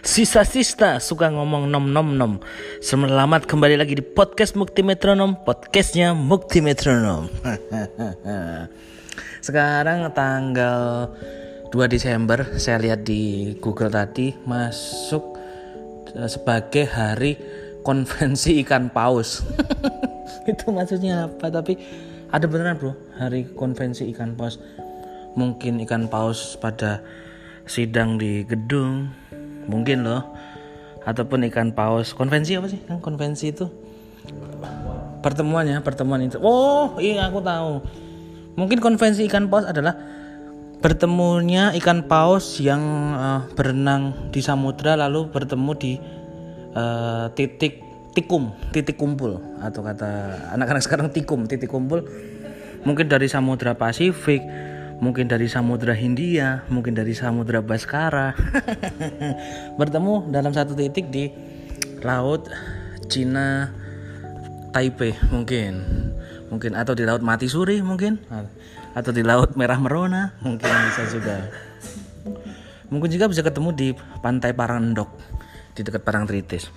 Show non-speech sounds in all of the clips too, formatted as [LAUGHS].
Sisa-sista suka ngomong nom nom nom. Selamat kembali lagi di podcast Mukti Metronom Podcastnya Mukti Metronom. [LAUGHS] Sekarang tanggal 2 Desember Saya lihat di Google tadi Masuk eh, sebagai hari konvensi ikan paus. [LAUGHS] Itu maksudnya apa? Tapi ada beneran bro Hari konvensi ikan paus. Mungkin ikan paus pada sidang di gedung mungkin loh. Ataupun ikan paus. Konvensi apa sih? Kan konvensi itu. Pertemuan ya pertemuan itu. Oh iya aku tahu. Mungkin konvensi ikan paus adalah bertemunya ikan paus yang uh, berenang di samudra lalu bertemu di uh, titik tikum titik kumpul. Atau kata anak-anak sekarang tikum titik kumpul. Mungkin dari samudra Pasifik mungkin dari Samudra Hindia, mungkin dari Samudra Baskara, [LAUGHS] bertemu dalam satu titik di laut Cina Taipei mungkin, mungkin atau di laut Mati Suri mungkin, atau di laut Merah Merona mungkin bisa juga. Mungkin juga bisa ketemu di pantai Parangdok di dekat Parangtritis.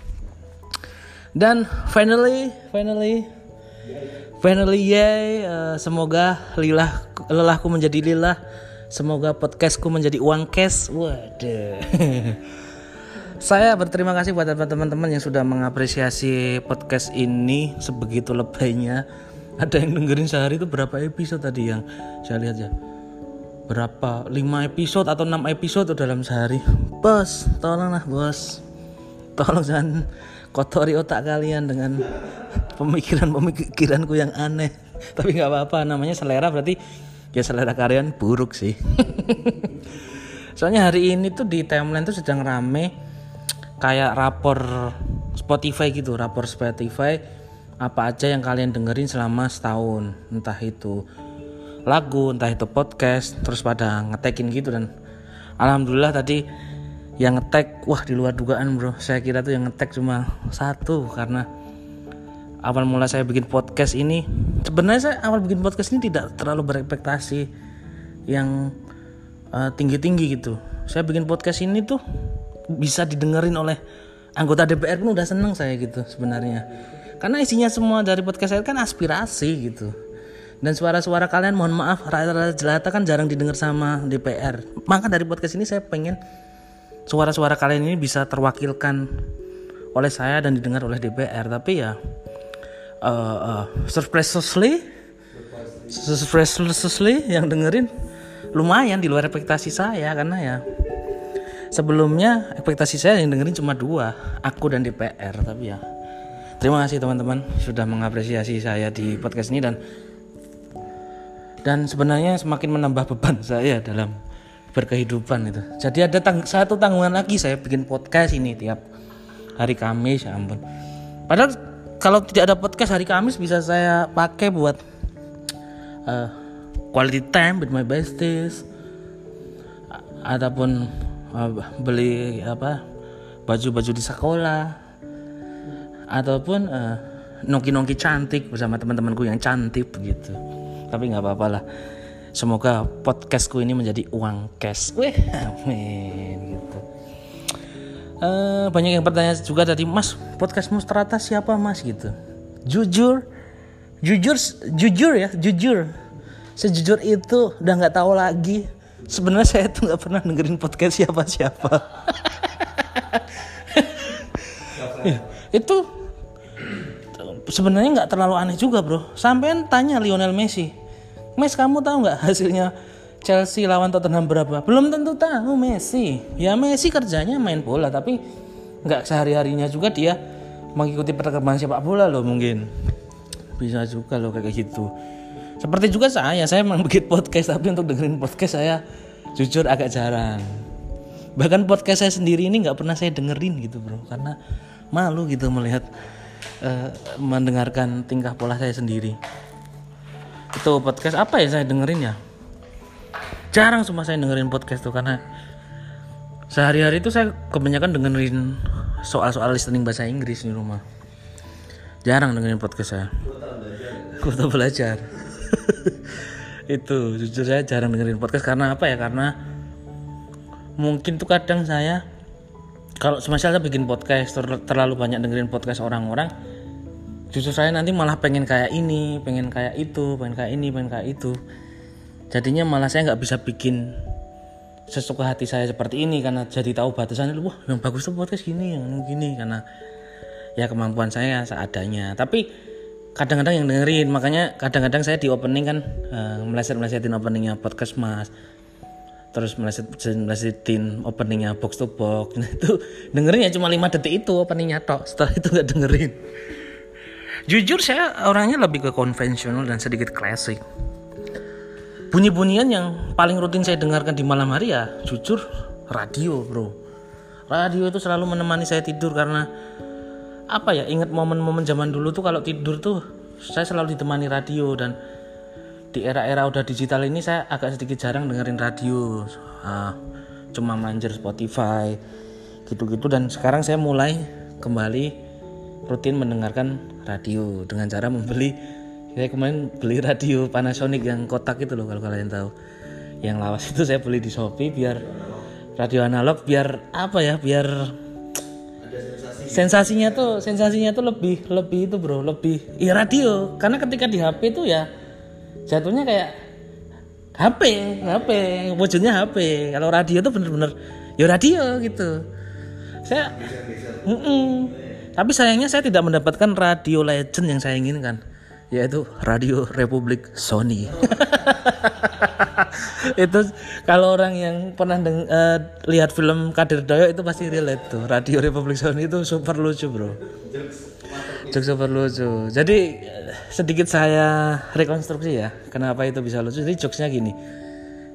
Dan finally, finally Finally yay, uh, semoga lilah lelahku menjadi lilah. Semoga podcastku menjadi uang cash. Waduh. [LAUGHS] Saya berterima kasih buat teman-teman yang sudah mengapresiasi podcast ini sebegitu lebaynya. Ada yang dengerin sehari itu berapa episode tadi yang saya lihat ya? Berapa? 5 episode atau 6 episode dalam sehari. Bos, tolonglah bos. Tolong jangan kotori otak kalian dengan pemikiran-pemikiranku yang aneh. [LAUGHS] Tapi nggak apa-apa namanya selera berarti ya selera kalian buruk sih. [LAUGHS] Soalnya hari ini tuh di timeline tuh sedang rame kayak rapor Spotify gitu rapor Spotify apa aja yang kalian dengerin selama setahun. Entah itu lagu entah itu podcast terus pada ngetekin gitu dan alhamdulillah tadi yang ngetek wah di luar dugaan bro saya kira tuh yang ngetek cuma satu karena awal mula saya bikin podcast ini sebenarnya saya awal bikin podcast ini tidak terlalu berekspektasi yang uh, tinggi-tinggi gitu. Saya bikin podcast ini tuh bisa didengerin oleh anggota DPR pun udah seneng saya gitu sebenarnya. Karena isinya semua dari podcast saya kan aspirasi gitu. Dan suara-suara kalian mohon maaf rata-rata jelata kan jarang didengar sama DPR maka dari podcast ini saya pengen suara-suara kalian ini bisa terwakilkan oleh saya dan didengar oleh DPR tapi ya uh, uh, surprisingly surprisingly yang dengerin lumayan di luar ekspektasi saya karena ya sebelumnya ekspektasi saya yang dengerin cuma dua aku dan DPR tapi ya terima kasih teman-teman sudah mengapresiasi saya di podcast ini dan dan sebenarnya semakin menambah beban [LAUGHS] saya dalam berkehidupan itu. Jadi ada tang satu tanggungan lagi saya bikin podcast ini tiap hari Kamis ya ampun. Padahal kalau tidak ada podcast hari Kamis bisa saya pakai buat uh, quality time with my besties ataupun uh, beli apa baju-baju di sekolah ataupun uh, nongki-nongki cantik bersama teman-temanku yang cantik begitu. Tapi nggak apa-apa lah Semoga podcastku ini menjadi uang cash. Wih, [LAUGHS] amin gitu. Uh, banyak yang bertanya juga tadi, Mas, podcastmu strata siapa, Mas gitu. Jujur, jujur, jujur ya, jujur. Sejujur itu udah nggak tahu lagi. Sebenarnya saya tuh nggak pernah dengerin podcast siapa-siapa. [LAUGHS] ya, itu sebenarnya nggak terlalu aneh juga, bro. Sampai tanya Lionel Messi Mes kamu tahu nggak hasilnya Chelsea lawan Tottenham berapa? Belum tentu tahu Messi. Ya Messi kerjanya main bola tapi nggak sehari-harinya juga dia mengikuti perkembangan sepak bola loh mungkin. Bisa juga loh kayak gitu. Seperti juga saya, saya memang [LAUGHS] bikin podcast tapi untuk dengerin podcast saya jujur agak jarang. Bahkan podcast saya sendiri ini nggak pernah saya dengerin gitu bro, karena malu gitu melihat uh, mendengarkan tingkah pola saya sendiri itu podcast apa ya saya dengerin ya jarang semua saya dengerin podcast tuh karena sehari-hari itu saya kebanyakan dengerin soal-soal listening bahasa Inggris di rumah. Jarang dengerin podcast saya. Kuota belajar. [LAUGHS] Itu jujur saya jarang dengerin podcast karena apa ya? Karena mungkin tuh kadang saya kalau semisal saya bikin podcast ter- terlalu banyak dengerin podcast orang-orang justru saya nanti malah pengen kayak ini pengen kayak itu pengen kayak ini pengen kayak itu jadinya malah saya nggak bisa bikin sesuka hati saya seperti ini karena jadi tahu batasannya. Wah yang bagus tuh podcast gini yang gini karena ya kemampuan saya seadanya. Tapi kadang-kadang yang dengerin makanya kadang-kadang saya di opening kan uh, meleset-melesetin openingnya podcast mas. Terus meleset melesetin openingnya box to box. Nah, itu dengerin ya cuma lima detik itu openingnya tok. Setelah itu nggak dengerin. Jujur saya orangnya lebih ke konvensional dan sedikit klasik bunyi-bunyian yang paling rutin saya dengarkan di malam hari ya jujur radio bro. Radio itu selalu menemani saya tidur karena apa ya ingat momen-momen zaman dulu tuh kalau tidur tuh saya selalu ditemani radio dan di era-era udah digital ini saya agak sedikit jarang dengerin radio. Uh, cuma manjer Spotify gitu-gitu. Dan sekarang saya mulai kembali rutin mendengarkan radio dengan cara membeli saya kemarin beli radio Panasonic yang kotak itu loh kalau kalian tahu. Yang lawas itu saya beli di Shopee biar radio analog biar apa ya biar sensasinya. tuh sensasinya tuh lebih lebih itu bro lebih iya radio. Karena ketika di HP itu ya jatuhnya kayak HP HP wujudnya HP kalau radio tuh bener-bener ya radio gitu. Saya mm -mm. tapi sayangnya saya tidak mendapatkan radio legend yang saya inginkan yaitu Radio Republik Sony. [LAUGHS] itu kalau orang yang pernah deng, uh, lihat film Kadir Doyo itu pasti relate tuh. Radio Republik Sony itu super lucu, Bro. Jokes super lucu. Jadi sedikit saya rekonstruksi ya, kenapa itu bisa lucu. Jadi jokesnya gini.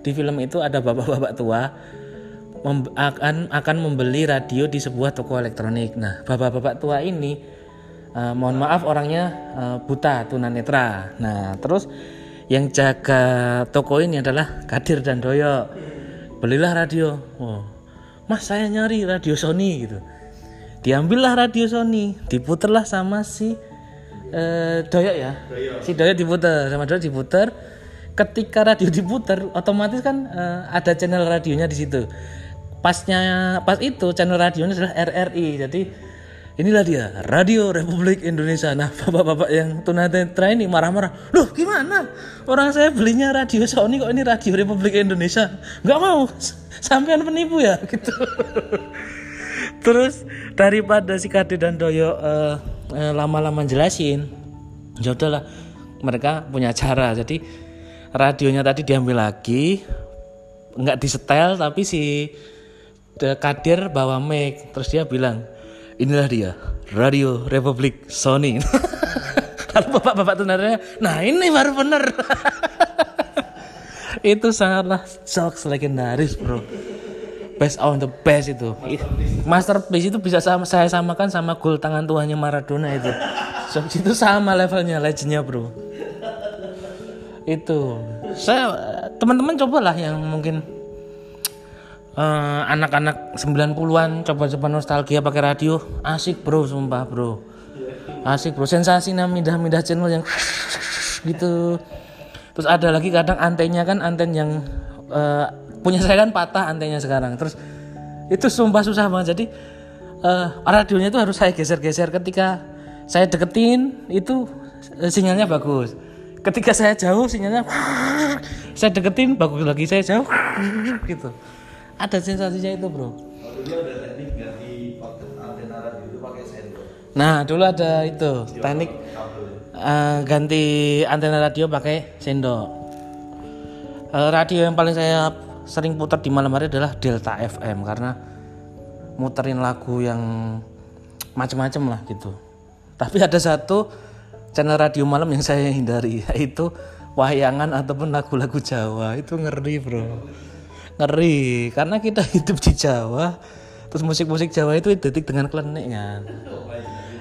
Di film itu ada bapak-bapak tua akan akan membeli radio di sebuah toko elektronik. Nah, bapak-bapak tua ini uh, mohon maaf orangnya uh, buta tunanetra. Nah terus yang jaga toko ini adalah Kadir dan Doyo. Belilah radio. Oh mas saya nyari radio Sony gitu. Diambillah radio Sony diputerlah sama si uh, Doyo ya. Doyo. si Doyo diputer sama Doyo diputer. Ketika radio diputer otomatis kan uh, ada channel radionya di situ. Pasnya pas itu channel radionya adalah RRI jadi inilah dia Radio Republik Indonesia. Nah, bapak-bapak yang tunanetra ini marah-marah. Loh, gimana? Orang saya belinya radio Sony kok ini Radio Republik Indonesia? Nggak mau. Sampean penipu ya, [LAUGHS] gitu. Terus daripada si Kade dan Doyo uh, uh, lama-lama jelasin, ya udahlah mereka punya cara. Jadi radionya tadi diambil lagi, nggak disetel tapi si Kadir bawa mic, terus dia bilang, inilah dia Radio Republik Sony. [LAUGHS] Lalu bapak-bapak tunarnya nah ini baru bener. [LAUGHS] Itu sangatlah jokes legendaris bro. Best on the best itu. Masterpiece itu bisa sama saya samakan sama gol tangan tuanya Maradona itu. Jokes itu sama levelnya legendnya bro. Itu. Saya teman-teman cobalah yang mungkin uh, anak-anak 90-an coba-coba nostalgia pakai radio. Asik bro sumpah bro. Asik bro. Sensasi nah mindah-mindah channel yang [LAUGHS] gitu. Terus ada lagi kadang antennya kan anten yang uh, punya saya kan patah antennya sekarang. Terus itu sumpah susah banget. Jadi uh, radionya itu harus saya geser-geser. Ketika saya deketin itu sinyalnya bagus. Ketika saya jauh sinyalnya [LAUGHS] saya deketin bagus lagi. Saya jauh [LAUGHS] gitu ada sensasinya itu bro. Nah dulu ada itu teknik uh, ganti antena radio pakai sendok. Uh, radio yang paling saya sering putar di malam hari adalah Delta FM karena muterin lagu yang macem-macem lah gitu. Tapi ada satu channel radio malam yang saya hindari [LAUGHS] yaitu wayangan ataupun lagu-lagu Jawa. Itu ngeri bro ngeri. Karena kita [LAUGHS] hidup di Jawa terus musik-musik Jawa itu identik dengan klenik kan?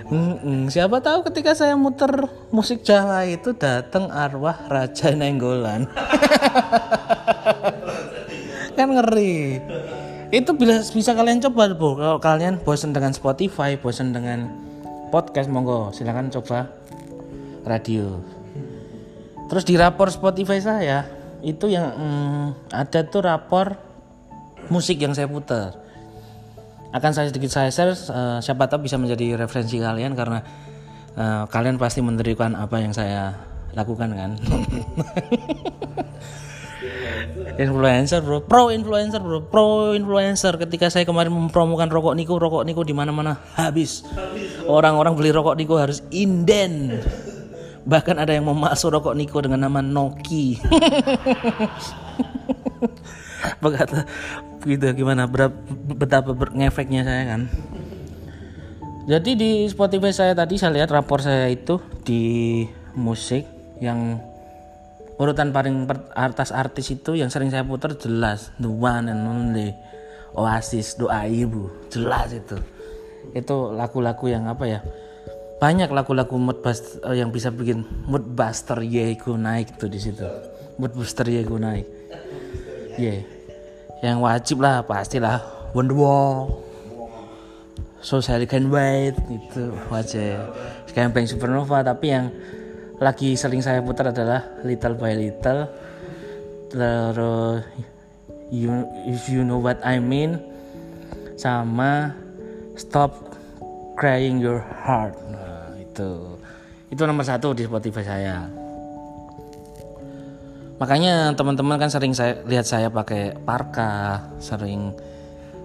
Mm-mm. siapa tahu ketika saya muter musik Jawa itu datang arwah Raja Nenggolan. [LAUGHS] Kan ngeri. Itu bisa bisa kalian coba bu. Kalau kalian bosan dengan Spotify bosan dengan podcast monggo silahkan coba radio. Terus di rapor Spotify saya itu yang mm, ada tuh rapor musik yang saya putar. Akan saya sedikit saya share uh, siapa tahu bisa menjadi referensi kalian karena uh, kalian pasti mendirikan apa yang saya lakukan kan? [LAUGHS] Influencer bro. Pro influencer bro. Pro influencer ketika saya kemarin mempromokan rokok Niko rokok Niko di mana mana habis. Orang-orang beli rokok Niko harus inden bahkan ada yang memasuk rokok Niko dengan nama Noki. [LAUGHS] Berkata gitu gimana? Berapa betapa ngefeknya saya kan. Jadi di Spotify saya tadi saya lihat rapor saya itu di musik yang urutan paling atas artis itu yang sering saya putar jelas. The one and only Oasis doa ibu. Jelas itu. Itu lagu-lagu yang apa ya banyak lagu-lagu mood buster eh, yang bisa bikin mood buster ya naik tuh di situ. Mood booster ya naik. Yeah yang wajib lah pastilah. Wonderwall So Sally Can Wait itu wajib. Camping Supernova tapi yang lagi sering saya putar adalah Little by Little. Terus you, If You Know What I Mean sama Stop Crying Your Heart nah itu itu nomor satu di Spotify saya. Makanya teman-teman kan sering saya lihat saya pakai parka sering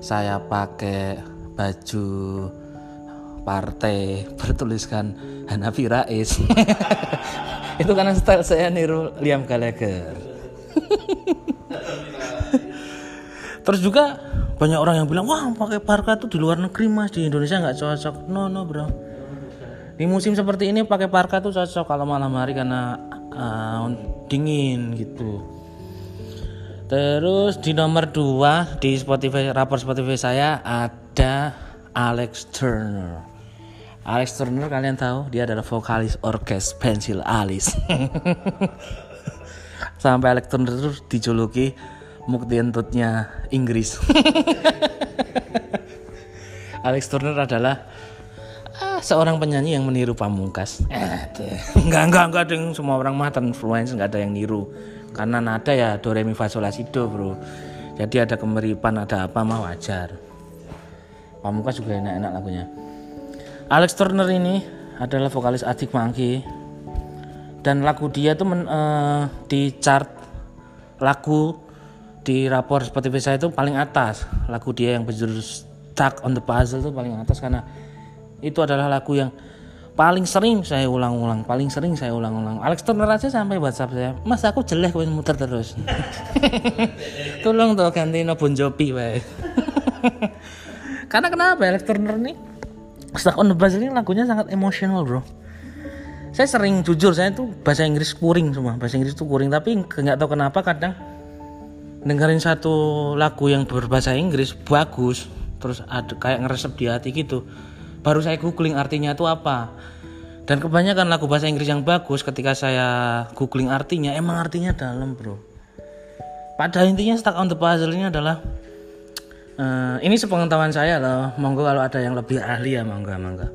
saya pakai baju partai [LAUGHS] bertuliskan Hanafi Rais [LAUGHS] itu karena style saya niru Liam Gallagher. [LAUGHS] Terus juga banyak orang yang bilang wah pakai parka tuh di luar negeri mas di Indonesia nggak cocok. No no bro di musim seperti ini pakai parka tuh cocok kalau malam hari karena uh, dingin gitu. Terus di nomor 2 di Spotify rapor Spotify saya ada Alex Turner. Alex Turner kalian tahu dia adalah vokalis orkes Pensil Alice [LAUGHS] sampai Alex Turner itu dijuluki muktientutnya Inggris. [LAUGHS] Alex Turner adalah seorang penyanyi yang meniru pamungkas. Eh, [LAUGHS] enggak enggak enggak deng. Semua orang mah influence enggak ada yang niru. Karena nada ya do re mi fa sol si do bro. Jadi ada kemiripan ada apa mah wajar. Pamungkas juga enak-enak lagunya. Alex Turner ini adalah vokalis Adik Mangki. Dan lagu dia tuh men, uh, di chart lagu di rapor Spotify saya itu paling atas. Lagu dia yang berjudul Stuck on the Puzzle itu paling atas karena itu adalah lagu yang paling sering saya ulang-ulang paling sering saya ulang-ulang. Alex Turner aja sampai WhatsApp saya Mas aku jelek wes muter terus. [LAUGHS] Tolong tuh ganti no Bon Jovi karena kenapa Alex Turner nih? Stuck on the Bus ini lagunya sangat emosional bro. Saya sering jujur saya tuh bahasa Inggris kuring semua. Bahasa Inggris tuh kuring tapi nggak tahu kenapa kadang dengerin satu lagu yang berbahasa Inggris bagus terus ada kayak ngeresep di hati gitu baru saya googling artinya itu apa. Dan kebanyakan lagu bahasa Inggris yang bagus ketika saya googling artinya emang artinya dalam bro. Pada intinya stuck on the puzzle ini adalah uh, ini sepengetahuan saya loh. Monggo kalau ada yang lebih ahli ya monggo monggo.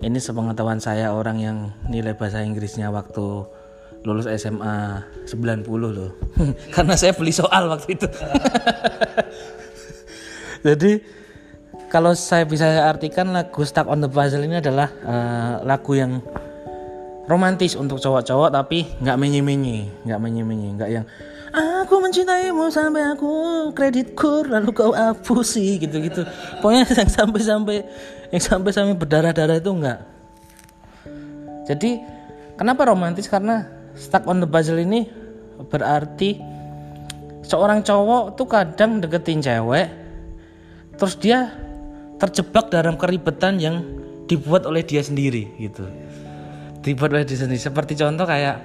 Ini sepengetahuan saya orang yang nilai bahasa Inggrisnya waktu lulus SMA 90 loh. [LAUGHS] Karena saya beli soal waktu itu. [LAUGHS] Jadi kalau saya bisa artikan lagu Stuck on the Puzzle ini adalah uh, lagu yang romantis untuk cowok-cowok tapi nggak menye-menye, nggak menye-menye, nggak yang aku mencintaimu sampai aku kredit kur lalu kau sih gitu-gitu. Pokoknya [LAUGHS] yang sampai-sampai yang sampai-sampai berdarah-darah itu enggak. Jadi kenapa romantis karena Stuck on the Puzzle ini berarti seorang cowok tuh kadang deketin cewek terus dia terjebak dalam keribetan yang dibuat oleh dia sendiri gitu. Dibuat oleh dia sendiri. Seperti contoh kayak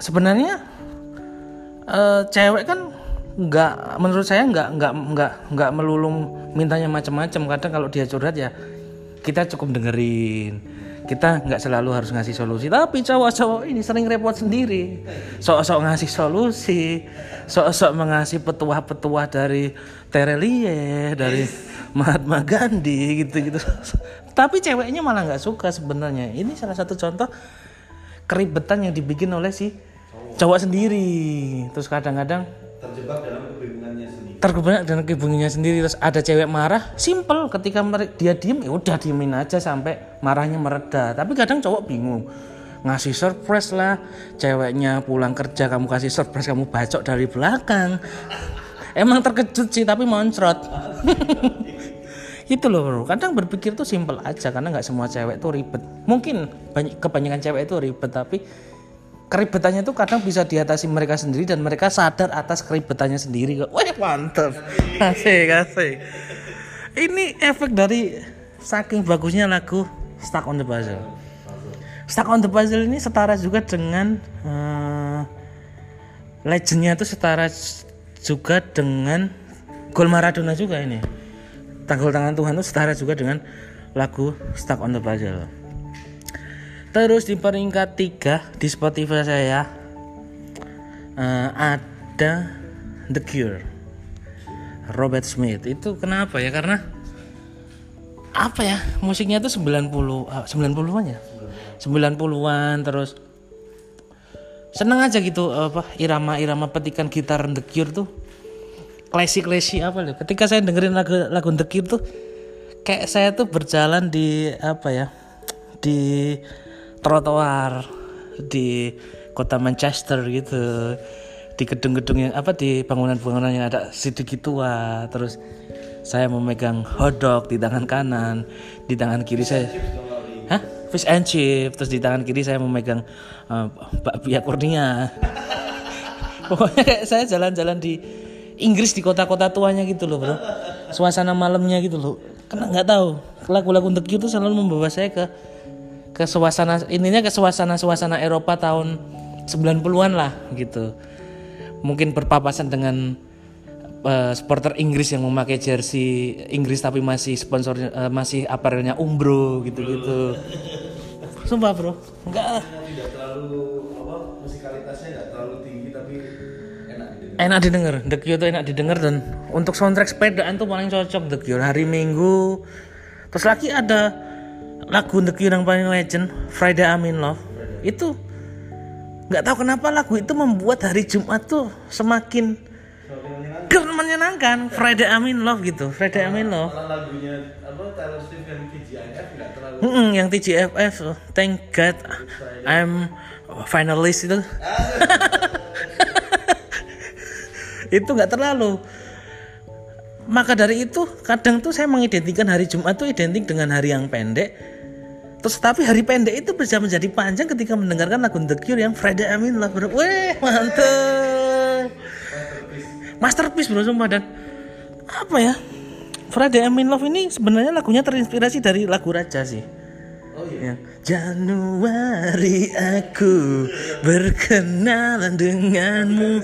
sebenarnya uh, cewek kan nggak menurut saya nggak nggak nggak nggak melulu mintanya macam-macam. Kadang kalau dia curhat ya kita cukup dengerin kita nggak selalu harus ngasih solusi. Tapi cowok-cowok ini sering repot sendiri. Sok-sok ngasih solusi. Sok-sok mengasih petuah-petuah dari Terelie dari Mahatma Gandhi gitu-gitu. Tapi ceweknya malah nggak suka sebenarnya. Ini salah satu contoh keribetan yang dibikin oleh si cowok sendiri. Terus kadang-kadang terjebak dalam tergoyak dengan kebunyinya sendiri terus ada cewek marah simple. Ketika dia diem ya udah diemin aja sampai marahnya mereda. Tapi kadang cowok bingung ngasih surprise lah ceweknya pulang kerja kamu kasih surprise kamu bacok dari belakang. [LAUGHS] Emang terkejut sih tapi moncrot [LAUGHS] itu loh bro. Kadang berpikir tuh simple aja karena nggak semua cewek tuh ribet. Mungkin banyak kebanyakan cewek itu ribet tapi keribetannya tuh kadang bisa diatasi mereka sendiri dan mereka sadar atas keribetannya sendiri. Kok wah mantep. [LAUGHS] Asik asik. Ini efek dari saking bagusnya lagu Stuck on the Puzzle. Stuck on the Puzzle ini setara juga dengan eh, legendnya itu setara juga dengan gol Maradona juga ini. Tanggul Tangan Tuhan itu setara juga dengan lagu Stuck on the Puzzle Terus di peringkat 3 di Spotify saya eh, ada The Cure. Robert Smith. Itu kenapa ya? Karena apa ya? Musiknya tuh 90 ah, 90-an ya. 90-an terus seneng aja gitu apa irama-irama petikan gitar The Cure tuh klasik-klasik apa loh. Ketika saya dengerin lagu lagu The Cure tuh kayak saya tuh berjalan di apa ya? di trotoar di kota Manchester gitu. Di gedung-gedung yang apa di bangunan-bangunan yang ada sedikit tua terus saya memegang hotdog di tangan kanan di tangan kiri saya. hah? Fish and chip. Terus di tangan kiri saya memegang uh, bakpia kurnia. [LAUGHS] Pokoknya kayak saya jalan-jalan di Inggris di kota-kota tuanya gitu loh bro. Suasana malamnya gitu loh. Karena nggak tahu lagu-lagu untuk itu selalu membawa saya ke ke suasana ininya ke suasana suasana Eropa tahun 90-an lah gitu. Mungkin berpapasan dengan uh, supporter Inggris yang memakai jersey Inggris tapi masih sponsor uh, masih aparelnya Umbro gitu-gitu. Sumpah, Bro. Enggak lah. tidak terlalu apa musikalitasnya nggak terlalu tinggi tapi enak didengar Enak didengar, The Cure tuh enak didengar dan untuk soundtrack sepedaan tuh paling cocok The Cure hari Minggu. Terus lagi ada lagu The Cure yang paling legend Friday I'm in Love itu nggak tahu kenapa lagu itu membuat hari Jumat tuh semakin keren menyenangkan Friday I'm in Love gitu Friday I'm in Love. Malah lagunya apa Taylor Swift yang TGIF nggak terlalu Mm-mm, yang TGFF oh, Thank God I'm finalist itu. [LAUGHS] Itu nggak terlalu maka dari itu kadang tuh saya mengidentikan hari Jumat tuh identik dengan hari yang pendek. Terus tapi hari pendek itu bisa menjadi panjang ketika mendengarkan lagu The Cure yang Friday I'm in Love. Weh mantep. Masterpiece bro sumpah. Dan apa ya? Friday I'm in Love ini sebenarnya lagunya terinspirasi dari lagu Raja sih oh iya. Ya. Januari aku berkenalan denganmu.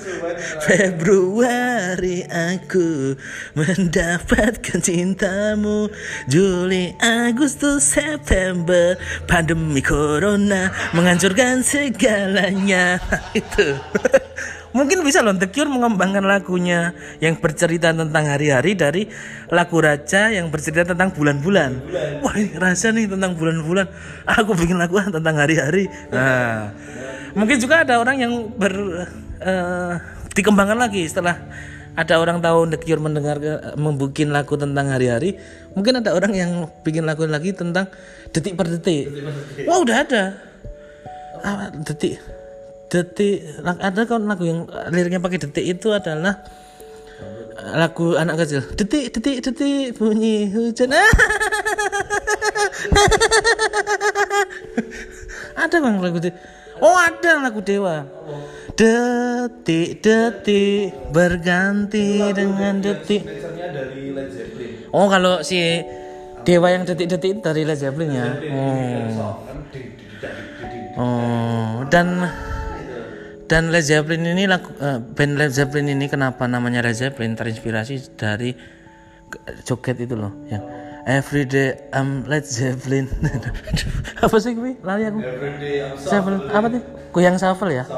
Februari aku mendapatkan cintamu. Juli, Agustus, September Pandemi Corona menghancurkan segalanya. [LAUGHS] Itu [LAUGHS] Mungkin bisa loh The Cure mengembangkan lagunya yang bercerita tentang hari-hari dari lagu Raja yang bercerita tentang bulan-bulan. Wah ini rasa nih tentang bulan-bulan. Aku bikin lagu tentang hari-hari. Nah, mungkin juga ada orang yang ber eh, dikembangkan lagi setelah ada orang tahu The Cure mendengar membuat lagu tentang hari-hari. Mungkin ada orang yang bikin lagu lagi tentang detik per detik. Wah udah ada. Ah, detik detik ada kan lagu yang liriknya pakai detik itu adalah lagu anak kecil. Detik detik detik bunyi hujan. [LAUGHS] Ada bang lagu detik oh ada lagu dewa. Detik detik berganti dengan detik. Oh kalau si dewa yang detik-detik dari Led Zeppelin ya? Oh. Oh, dan dan Led Zeppelin ini lagu eh, band Led Zeppelin ini kenapa namanya Led Zeppelin? Terinspirasi dari joget itu loh yang Everyday I'm Led Zeppelin. [LAUGHS] Apa sih gue lari aku. I'm Zeppelin apa tuh? Goyang shuffle ya?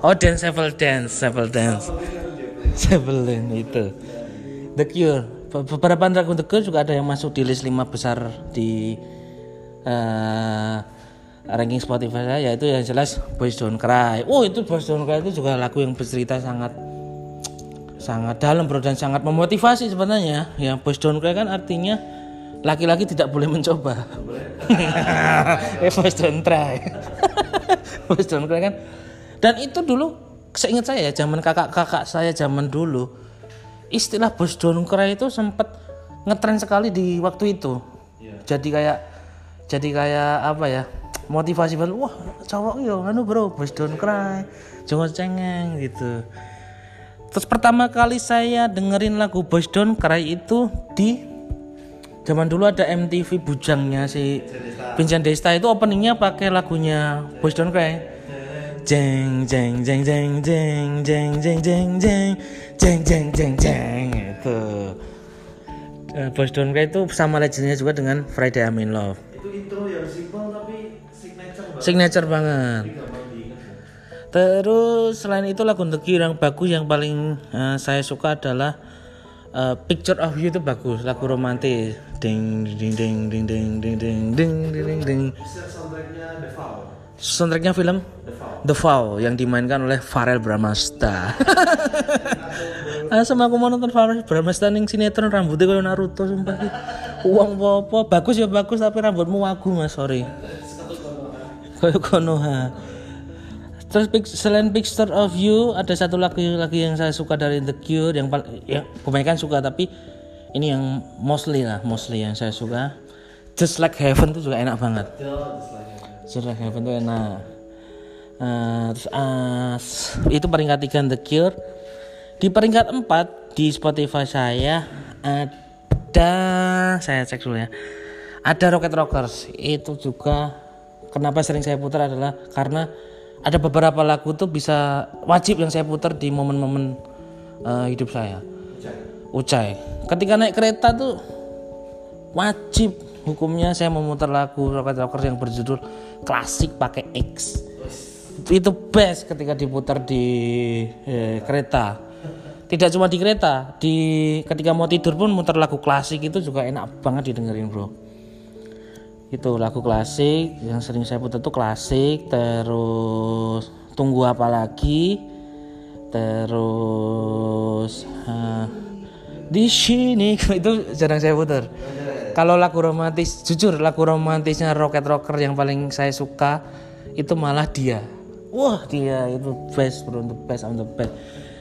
Oh dance shuffle dance shuffle dance. Zeppelin. Itu. The Cure. Be- beberapa lagu The Cure juga ada yang masuk di list 5 besar di eh, ranking Spotify saya yaitu yang jelas Boys Don't Cry. Oh itu Boys Don't Cry itu juga lagu yang bercerita sangat sangat dalam bro dan sangat memotivasi sebenarnya. Ya boys don't cry kan artinya laki-laki tidak boleh mencoba. [LAUGHS] Eh boys don't try. [LAUGHS] Boys don't cry kan? Dan itu dulu seingat saya ya zaman kakak-kakak saya zaman dulu istilah bos don't cry itu sempat ngetren sekali di waktu itu. Jadi kayak jadi kayak apa ya motivasi banget wah cowok yo anu bro bos don't cry jangan cengeng gitu terus pertama kali saya dengerin lagu Boys Don't Cry itu di zaman dulu ada MTV bujangnya si Vincent Desta itu openingnya pakai lagunya Boys Don't Cry jeng jeng jeng jeng jeng jeng jeng jeng jeng jeng jeng jeng jeng itu Eh, Boys Don't Cry itu sama legendnya juga dengan Friday I'm in Love Itu intro yang tapi signature banget. Terus selain itu lagu Cure yang bagus yang paling eh, saya suka adalah eh, Picture of You itu bagus lagu romantis ding ding ding ding ding ding ding ding ding ding soundtracknya The Vow. soundtracknya film The Vow. The Vow yang dimainkan oleh Farel Bramasta [LAUGHS] ah, sama aku mau nonton Farel Bramasta ning sinetron rambutnya kayak Naruto sumpah uang popo bagus ya bagus tapi rambutmu wagu mas sorry Konoha Terus selain Picture of You ada satu lagu lagi yang saya suka dari The Cure yang ya kebanyakan suka tapi ini yang mostly lah mostly yang saya suka. Just Like Heaven itu juga enak banget. Just Like Heaven. Itu enak. Eh, terus s- itu peringkat 3 The Cure. Di peringkat 4 di Spotify saya ada saya cek dulu ya. Ada Rocket Rockers. Itu juga kenapa sering saya putar adalah karena ada beberapa lagu tuh bisa wajib yang saya putar di momen-momen eh, hidup saya. Ucai. Ketika naik kereta tuh wajib hukumnya saya memutar lagu Rocket Rockers yang berjudul klasik pakai X. Itu best ketika diputar di eh, kereta. Tidak cuma di kereta di ketika mau tidur pun muter lagu klasik itu juga enak banget didengerin bro itu lagu klasik yang sering saya putar tuh klasik terus tunggu apa lagi terus eh, di sini. [LAUGHS] Itu jarang saya putar. Kalau lagu romantis jujur lagu romantisnya Rocket Rocker yang paling saya suka itu malah dia. Wah dia itu best bro the best on the best.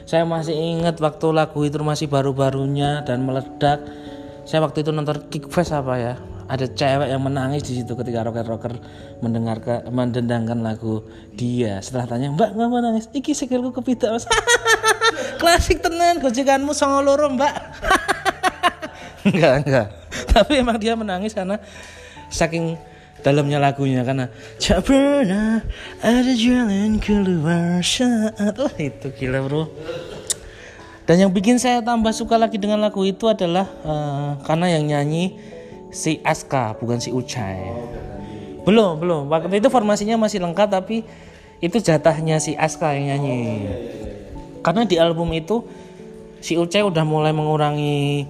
Saya masih ingat waktu lagu itu masih baru-barunya dan meledak. Saya waktu itu nonton Kickfest apa ya ada cewek yang menangis di situ ketika Rocket Rocker mendengarkan mendendangkan lagu dia. Setelah tanya mbak nggak menangis? Iki sikilku kepidak mas. [LAUGHS] Klasik tenan gojekanmu songo loro mbak. [LAUGHS] Enggak enggak. Tapi emang dia menangis karena saking dalamnya lagunya karena tak pernah ada jalan keluar saat oh itu gila bro. Dan yang bikin saya tambah suka lagi dengan lagu itu adalah eh, karena yang nyanyi si Aska bukan si Ucai. Belum belum. Waktu itu formasinya masih lengkap tapi itu jatahnya si Aska yang nyanyi. Karena di album itu si Ucai udah mulai mengurangi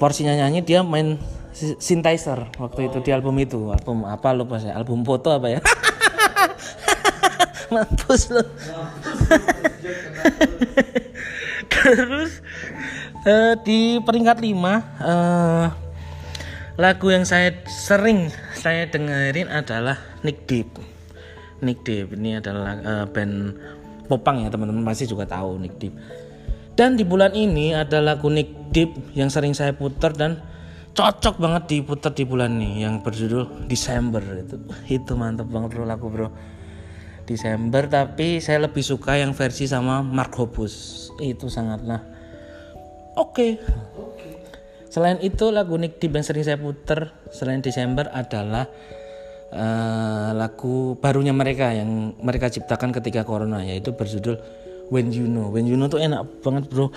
porsinya nyanyi dia main si- synthesizer waktu itu di album itu. Album apa lupa saya? Album foto apa ya? [LAUGHS] Mampus lo [LAUGHS] terus eh, di peringkat 5 eh, lagu yang saya sering saya dengerin adalah Nick Deep Nick Deep ini adalah eh, band popang ya teman-teman pasti juga tahu Nick Deep dan di bulan ini ada lagu Nick Deep yang sering saya putar dan cocok banget diputar di bulan ini yang berjudul Desember itu. Itu mantep banget bro lagu bro. Desember tapi saya lebih suka yang versi sama Mark Hoppus. Itu sangatlah oke selain itu lagu Nick Deep yang sering saya putar selain Desember adalah eh, lagu barunya mereka yang mereka ciptakan ketika corona yaitu berjudul When You Know. When You Know tuh enak banget bro.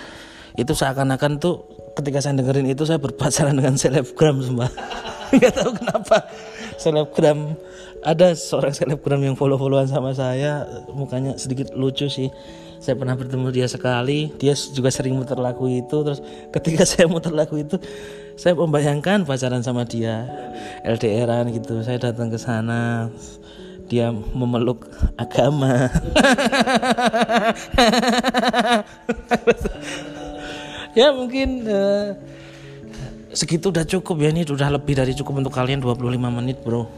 Itu seakan-akan tuh ketika saya dengerin itu saya berpacaran dengan selebgram sumpah. [LAUGHS] Nggak tahu kenapa. Selebgram ada seorang selebgram yang follow-followan sama saya mukanya sedikit lucu sih saya pernah bertemu dia sekali. Dia juga sering muter lagu itu. Terus ketika [LAUGHS] saya muter lagu itu saya membayangkan pacaran sama dia. LDRan gitu. Saya datang ke sana. Dia memeluk agama. [LAUGHS] Ya mungkin eh, segitu udah cukup ya. Ini udah lebih dari cukup untuk kalian 25 menit bro.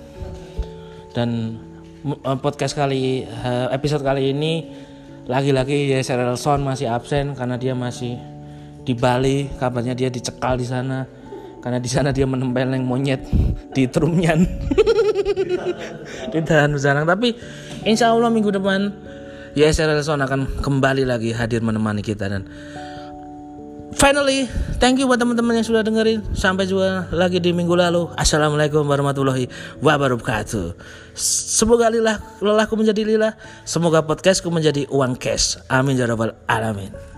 Dan eh, podcast kali eh, episode kali ini lagi-lagi Yeser Son masih absen karena dia masih di Bali. Kabarnya dia dicekal di sana. Karena di sana dia menempeleng monyet [LAUGHS] di Trumyan [LAUGHS] ditahan Zarang tapi insya Allah minggu depan Yeser Son akan kembali lagi hadir menemani kita dan Finally, thank you buat teman-teman yang sudah dengerin. Sampai jumpa lagi di minggu lalu. Assalamualaikum warahmatullahi wabarakatuh. Semoga lilah lelahku menjadi lilah. Semoga podcastku menjadi uang cash. Amin ya rabbal alamin.